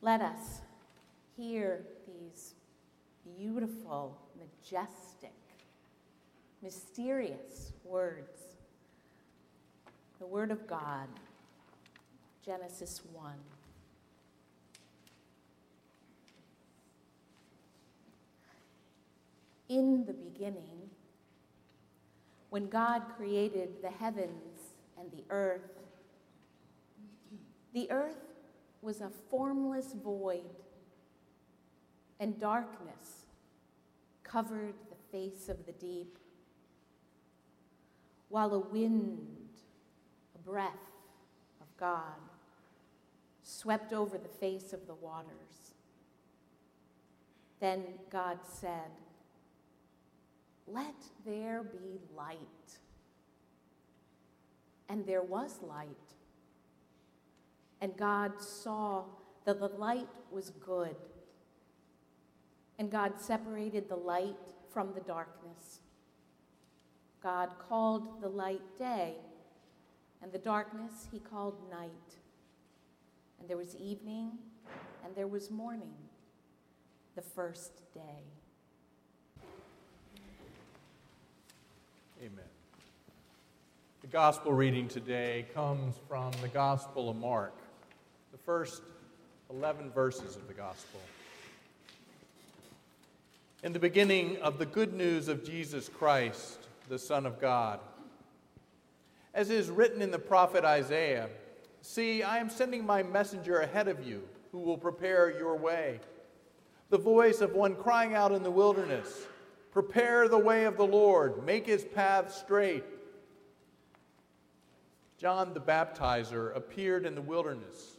Let us hear these beautiful, majestic, mysterious words. The Word of God, Genesis 1. In the beginning, when God created the heavens and the earth, the earth was a formless void, and darkness covered the face of the deep, while a wind, a breath of God, swept over the face of the waters. Then God said, Let there be light. And there was light. And God saw that the light was good. And God separated the light from the darkness. God called the light day, and the darkness he called night. And there was evening, and there was morning, the first day. Amen. The gospel reading today comes from the Gospel of Mark first 11 verses of the gospel. In the beginning of the good news of Jesus Christ, the Son of God. As is written in the prophet Isaiah See, I am sending my messenger ahead of you who will prepare your way. The voice of one crying out in the wilderness Prepare the way of the Lord, make his path straight. John the baptizer appeared in the wilderness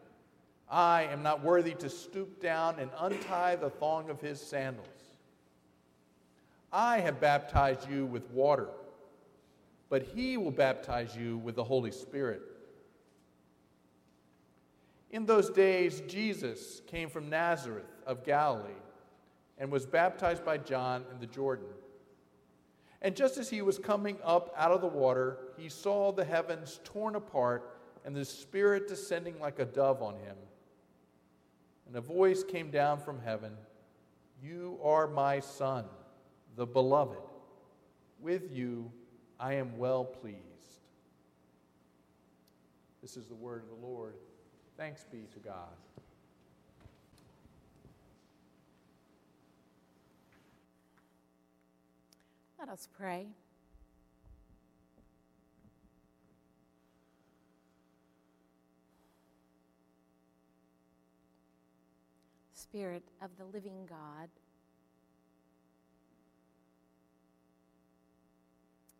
I am not worthy to stoop down and untie the thong of his sandals. I have baptized you with water, but he will baptize you with the Holy Spirit. In those days, Jesus came from Nazareth of Galilee and was baptized by John in the Jordan. And just as he was coming up out of the water, he saw the heavens torn apart and the Spirit descending like a dove on him. And a voice came down from heaven You are my Son, the beloved. With you I am well pleased. This is the word of the Lord. Thanks be to God. Let us pray. Spirit of the living God.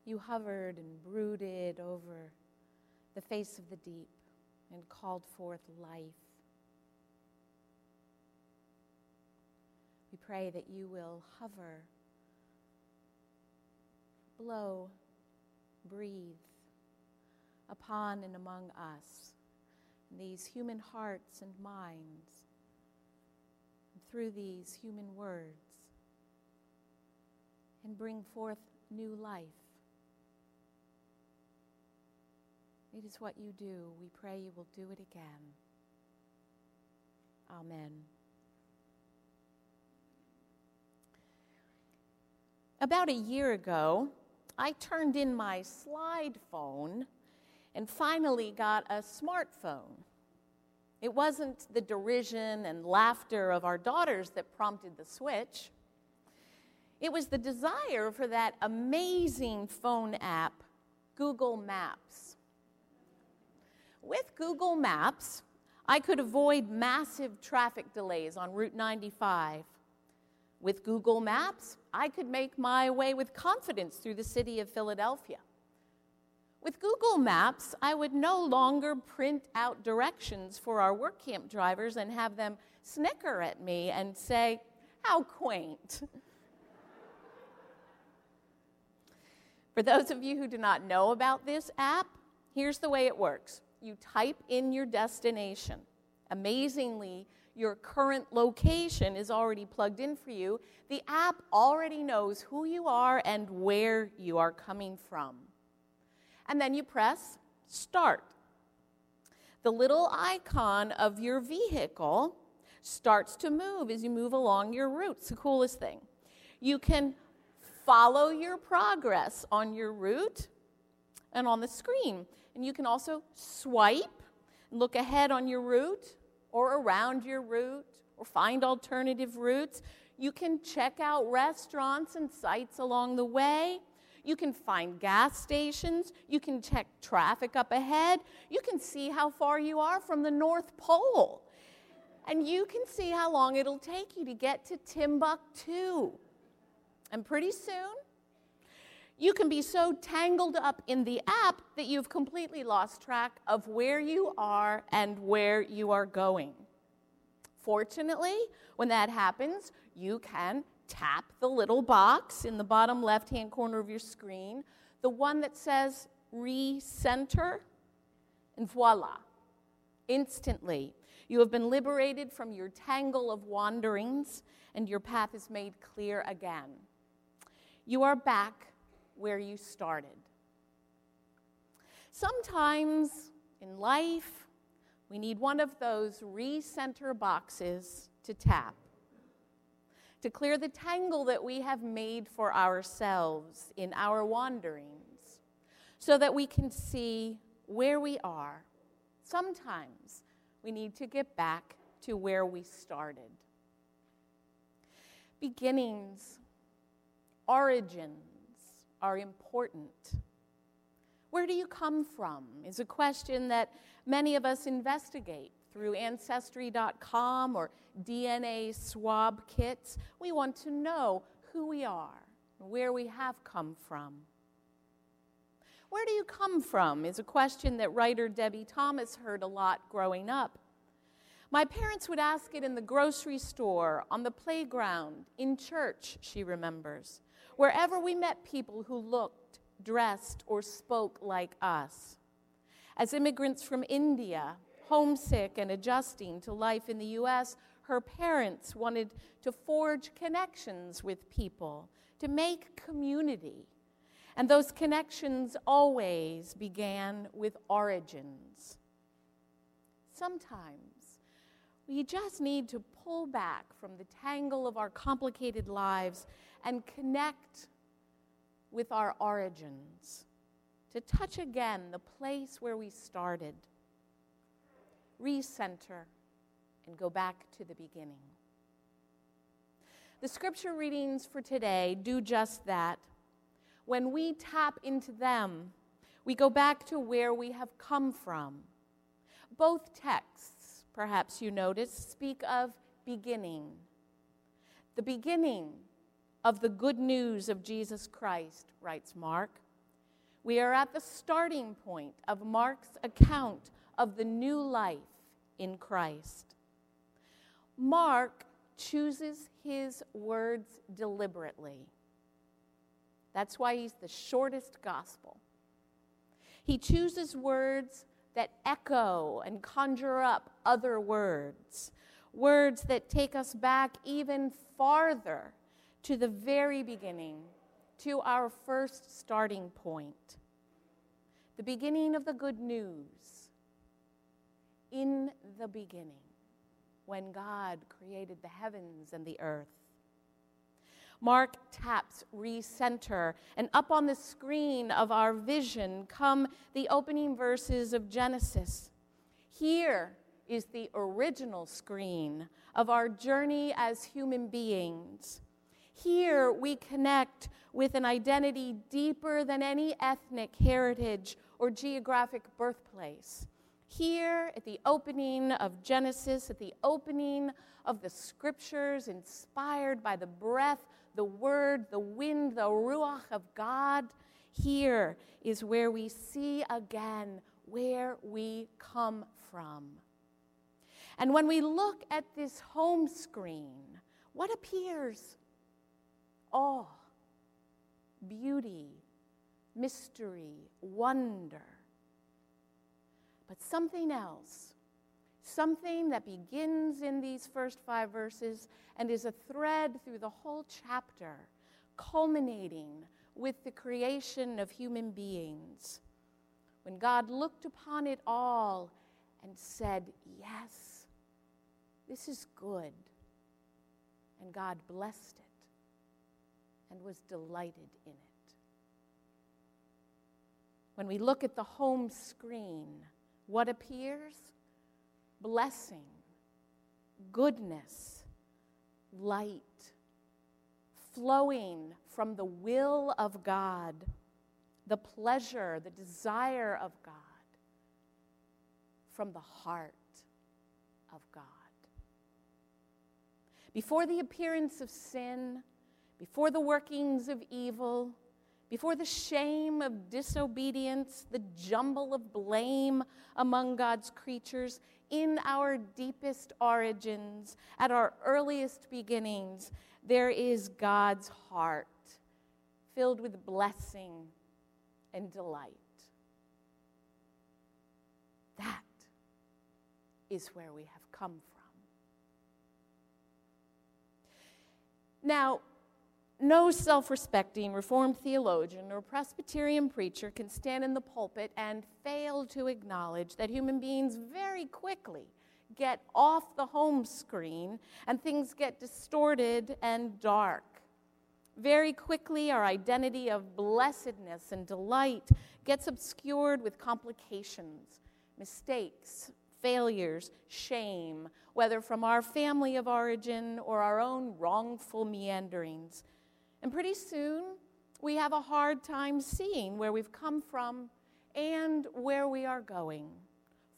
You hovered and brooded over the face of the deep and called forth life. We pray that you will hover, blow, breathe upon and among us, these human hearts and minds through these human words and bring forth new life. It is what you do. We pray you will do it again. Amen. About a year ago, I turned in my slide phone and finally got a smartphone. It wasn't the derision and laughter of our daughters that prompted the switch. It was the desire for that amazing phone app, Google Maps. With Google Maps, I could avoid massive traffic delays on Route 95. With Google Maps, I could make my way with confidence through the city of Philadelphia. With Google Maps, I would no longer print out directions for our work camp drivers and have them snicker at me and say, How quaint. For those of you who do not know about this app, here's the way it works you type in your destination. Amazingly, your current location is already plugged in for you. The app already knows who you are and where you are coming from. And then you press start. The little icon of your vehicle starts to move as you move along your route. It's the coolest thing. You can follow your progress on your route and on the screen. And you can also swipe, and look ahead on your route or around your route or find alternative routes. You can check out restaurants and sites along the way. You can find gas stations. You can check traffic up ahead. You can see how far you are from the North Pole. And you can see how long it'll take you to get to Timbuktu. And pretty soon, you can be so tangled up in the app that you've completely lost track of where you are and where you are going. Fortunately, when that happens, you can tap the little box in the bottom left hand corner of your screen, the one that says recenter, and voila. Instantly, you have been liberated from your tangle of wanderings, and your path is made clear again. You are back where you started. Sometimes in life, we need one of those recenter boxes to tap to clear the tangle that we have made for ourselves in our wanderings so that we can see where we are. Sometimes we need to get back to where we started. Beginnings, origins, are important. Where do you come from? is a question that many of us investigate through Ancestry.com or DNA swab kits. We want to know who we are, where we have come from. Where do you come from? is a question that writer Debie Thomas heard a lot growing up. My parents would ask it in the grocery store, on the playground, in church, she remembers. Wherever we met people who looked, dressed, or spoke like us. As immigrants from India, homesick and adjusting to life in the U.S., her parents wanted to forge connections with people, to make community. And those connections always began with origins. Sometimes we just need to pull back from the tangle of our complicated lives and connect with our origins, to touch again the place where we started, recenter, and go back to the beginning. The scripture readings for today do just that. When we tap into them, we go back to where we have come from. Both texts, perhaps you notice, speak of beginning. The beginning of the good news of Jesus Christ, writes Mark. We are at the starting point of Mark's account of the new life in Christ. Mark chooses his words deliberately. That's why he's the shortest gospel. He chooses words that echo and conjure up other words, words that take us back even farther to the very beginning, to our first starting point, the beginning of the good news. In the beginning, when God created the heavens and the earth. Mark taps recenter, and up on the screen of our vision come the opening verses of Genesis. Here is the original screen of our journey as human beings here we connect with an identity deeper than any ethnic heritage or geographic birthplace. Here at the opening of Genesis, at the opening of the scriptures inspired by the breath, the word, the wind, the ruach of God, Here is where we see again where we come from. And when we look at this home screen, what appears? Awe, beauty, mystery, wonder. But something else, something that begins in these first five verses and is a thread through the whole chapter, culminating with the creation of human beings. When God looked upon it all and said, Yes, this is good. And God blessed it and was delighted in it. When we look at the home screen, what appears? Blessing, goodness, light, flowing from the will of God, the pleasure, the desire of God, from the heart of God. Before the appearance of sin, before the workings of evil, before the shame of disobedience, the jumble of blame among God's creatures, in our deepest origins, at our earliest beginnings, there is God's heart filled with blessing and delight. That is where we have come from. Now, no self respecting Reformed theologian or Presbyterian preacher can stand in the pulpit and fail to acknowledge that human beings very quickly get off the home screen and things get distorted and dark. Very quickly, our identity of blessedness and delight gets obscured with complications, mistakes, failures, shame, whether from our family of origin or our own wrongful meanderings. And pretty soon, we have a hard time seeing where we've come from and where we are going.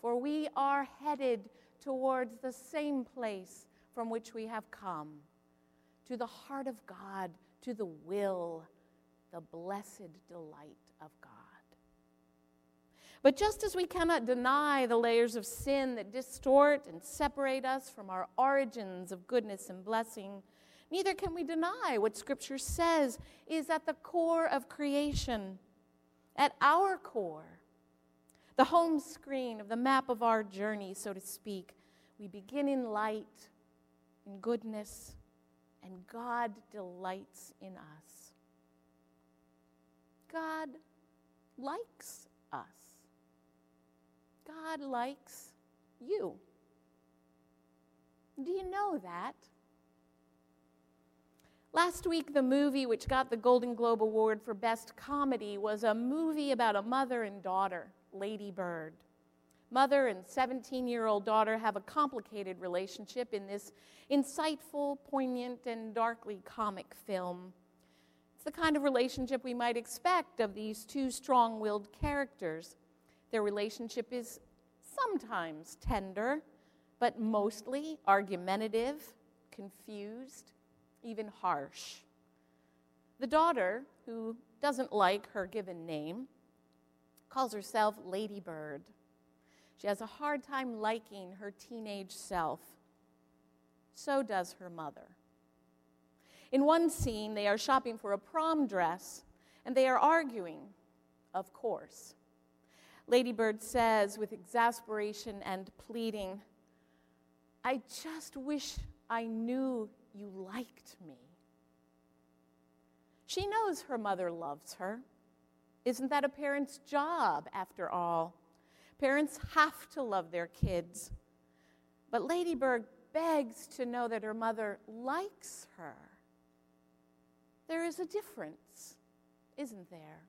For we are headed towards the same place from which we have come to the heart of God, to the will, the blessed delight of God. But just as we cannot deny the layers of sin that distort and separate us from our origins of goodness and blessing, Neither can we deny what Scripture says is at the core of creation, at our core, the home screen of the map of our journey, so to speak. We begin in light, in goodness, and God delights in us. God likes us. God likes you. Do you know that? Last week, the movie which got the Golden Globe Award for Best Comedy was a movie about a mother and daughter, Lady Bird. Mother and 17 year old daughter have a complicated relationship in this insightful, poignant, and darkly comic film. It's the kind of relationship we might expect of these two strong willed characters. Their relationship is sometimes tender, but mostly argumentative, confused, even harsh. The daughter, who doesn't like her given name, calls herself Ladybird. She has a hard time liking her teenage self. So does her mother. In one scene, they are shopping for a prom dress and they are arguing, of course. Ladybird says with exasperation and pleading, I just wish I knew you liked me. She knows her mother loves her. Isn't that a parent's job, after all? Parents have to love their kids. But Lady Bird begs to know that her mother likes her. There is a difference, isn't there?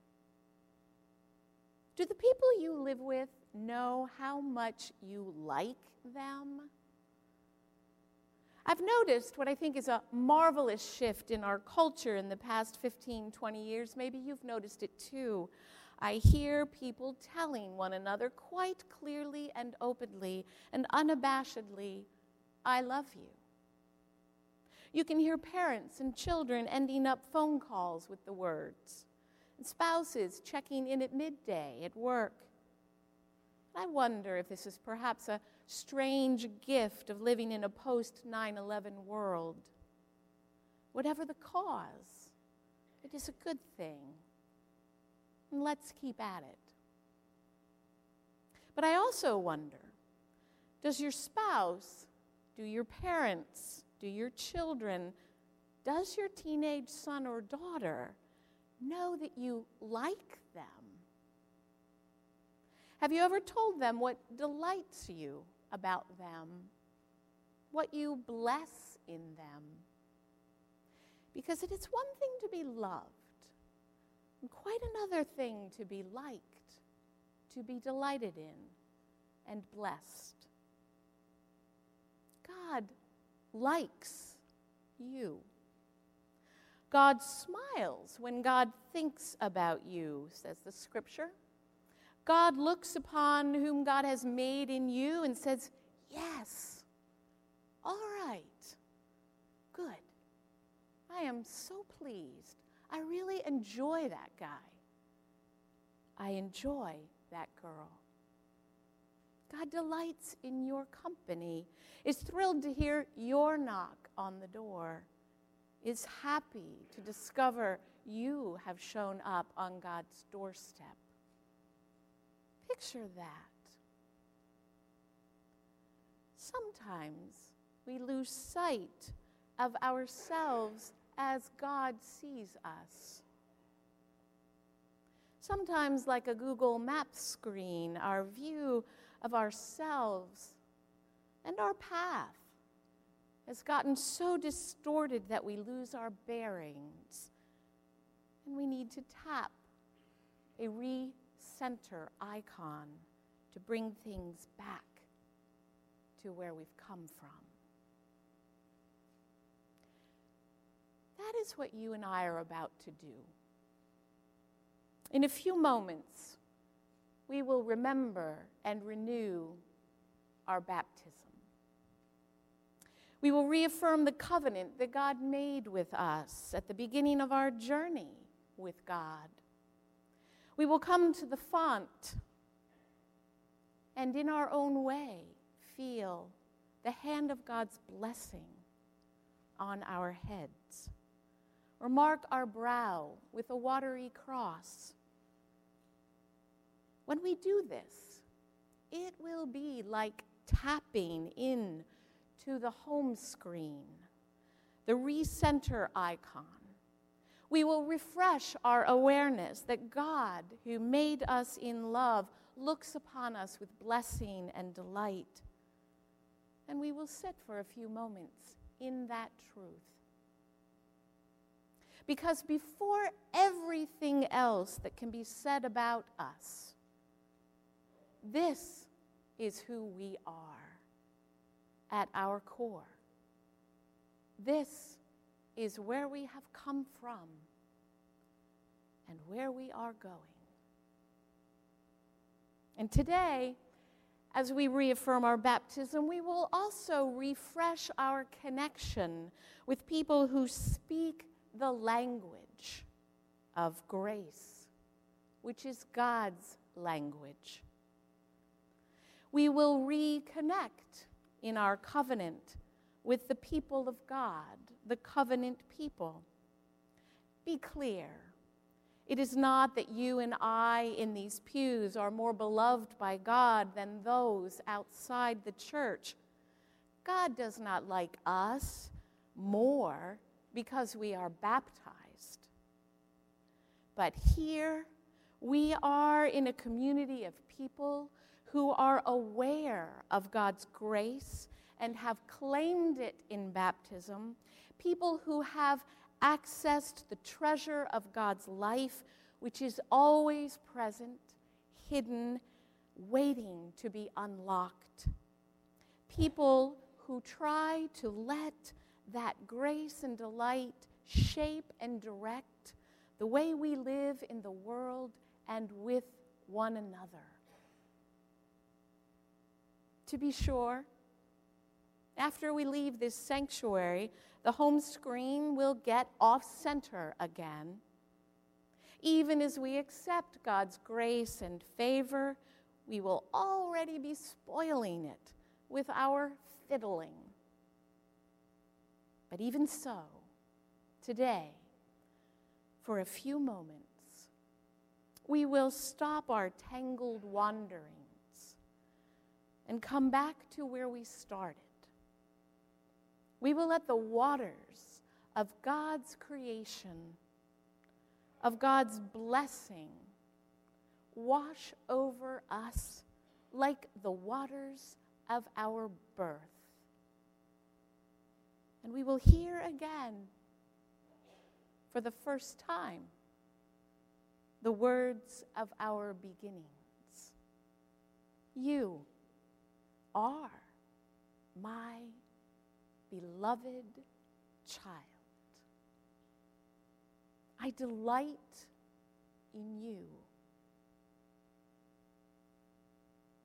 Do the people you live with know how much you like them? I've noticed what I think is a marvelous shift in our culture in the past 15, 20 years. Maybe you've noticed it too. I hear people telling one another quite clearly and openly and unabashedly, I love you. You can hear parents and children ending up phone calls with the words, and spouses checking in at midday at work. I wonder if this is perhaps a strange gift of living in a post 9 11 world. Whatever the cause, it is a good thing. And let's keep at it. But I also wonder does your spouse, do your parents, do your children, does your teenage son or daughter know that you like them? Have you ever told them what delights you about them? What you bless in them? Because it is one thing to be loved, and quite another thing to be liked, to be delighted in, and blessed. God likes you. God smiles when God thinks about you, says the scripture. God looks upon whom God has made in you and says, Yes, all right, good. I am so pleased. I really enjoy that guy. I enjoy that girl. God delights in your company, is thrilled to hear your knock on the door is happy to discover you have shown up on God's doorstep. Picture that. Sometimes we lose sight of ourselves as God sees us. Sometimes, like a Google Maps screen, our view of ourselves and our path has gotten so distorted that we lose our bearings. And we need to tap a recenter icon to bring things back to where we've come from. That is what you and I are about to do. In a few moments, we will remember and renew our baptism. We will reaffirm the covenant that God made with us at the beginning of our journey with God. We will come to the font and, in our own way, feel the hand of God's blessing on our heads, or mark our brow with a watery cross. When we do this, it will be like tapping in to the home screen, the recenter icon. We will refresh our awareness that God, who made us in love, looks upon us with blessing and delight. And we will sit for a few moments in that truth. Because before everything else that can be said about us, this is who we are at our core. This is where we have come from and where we are going. And today, as we reaffirm our baptism, we will also refresh our connection with people who speak the language of grace, which is God's language. We will reconnect in our covenant with the people of God, the covenant people. Be clear. It is not that you and I in these pews are more beloved by God than those outside the church. God does not like us more because we are baptized. But here we are in a community of people who are aware of God's grace and have claimed it in baptism, people who have accessed the treasure of God's life, which is always present, hidden, waiting to be unlocked. People who try to let that grace and delight shape and direct the way we live in the world and with one another to be sure. After we leave this sanctuary, the home screen will get off center again. even as we accept God's grace and favor, we will already be spoiling it with our fiddling. But even so, today, for a few moments, we will stop our tangled wanderings and come back to where we started. We will let the waters of God's creation, of God's blessing, wash over us like the waters of our birth. And we will hear again, for the first time, the words of our beginnings. You are my beloved child. I delight in you.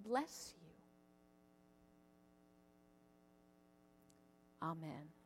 Bless you. Amen.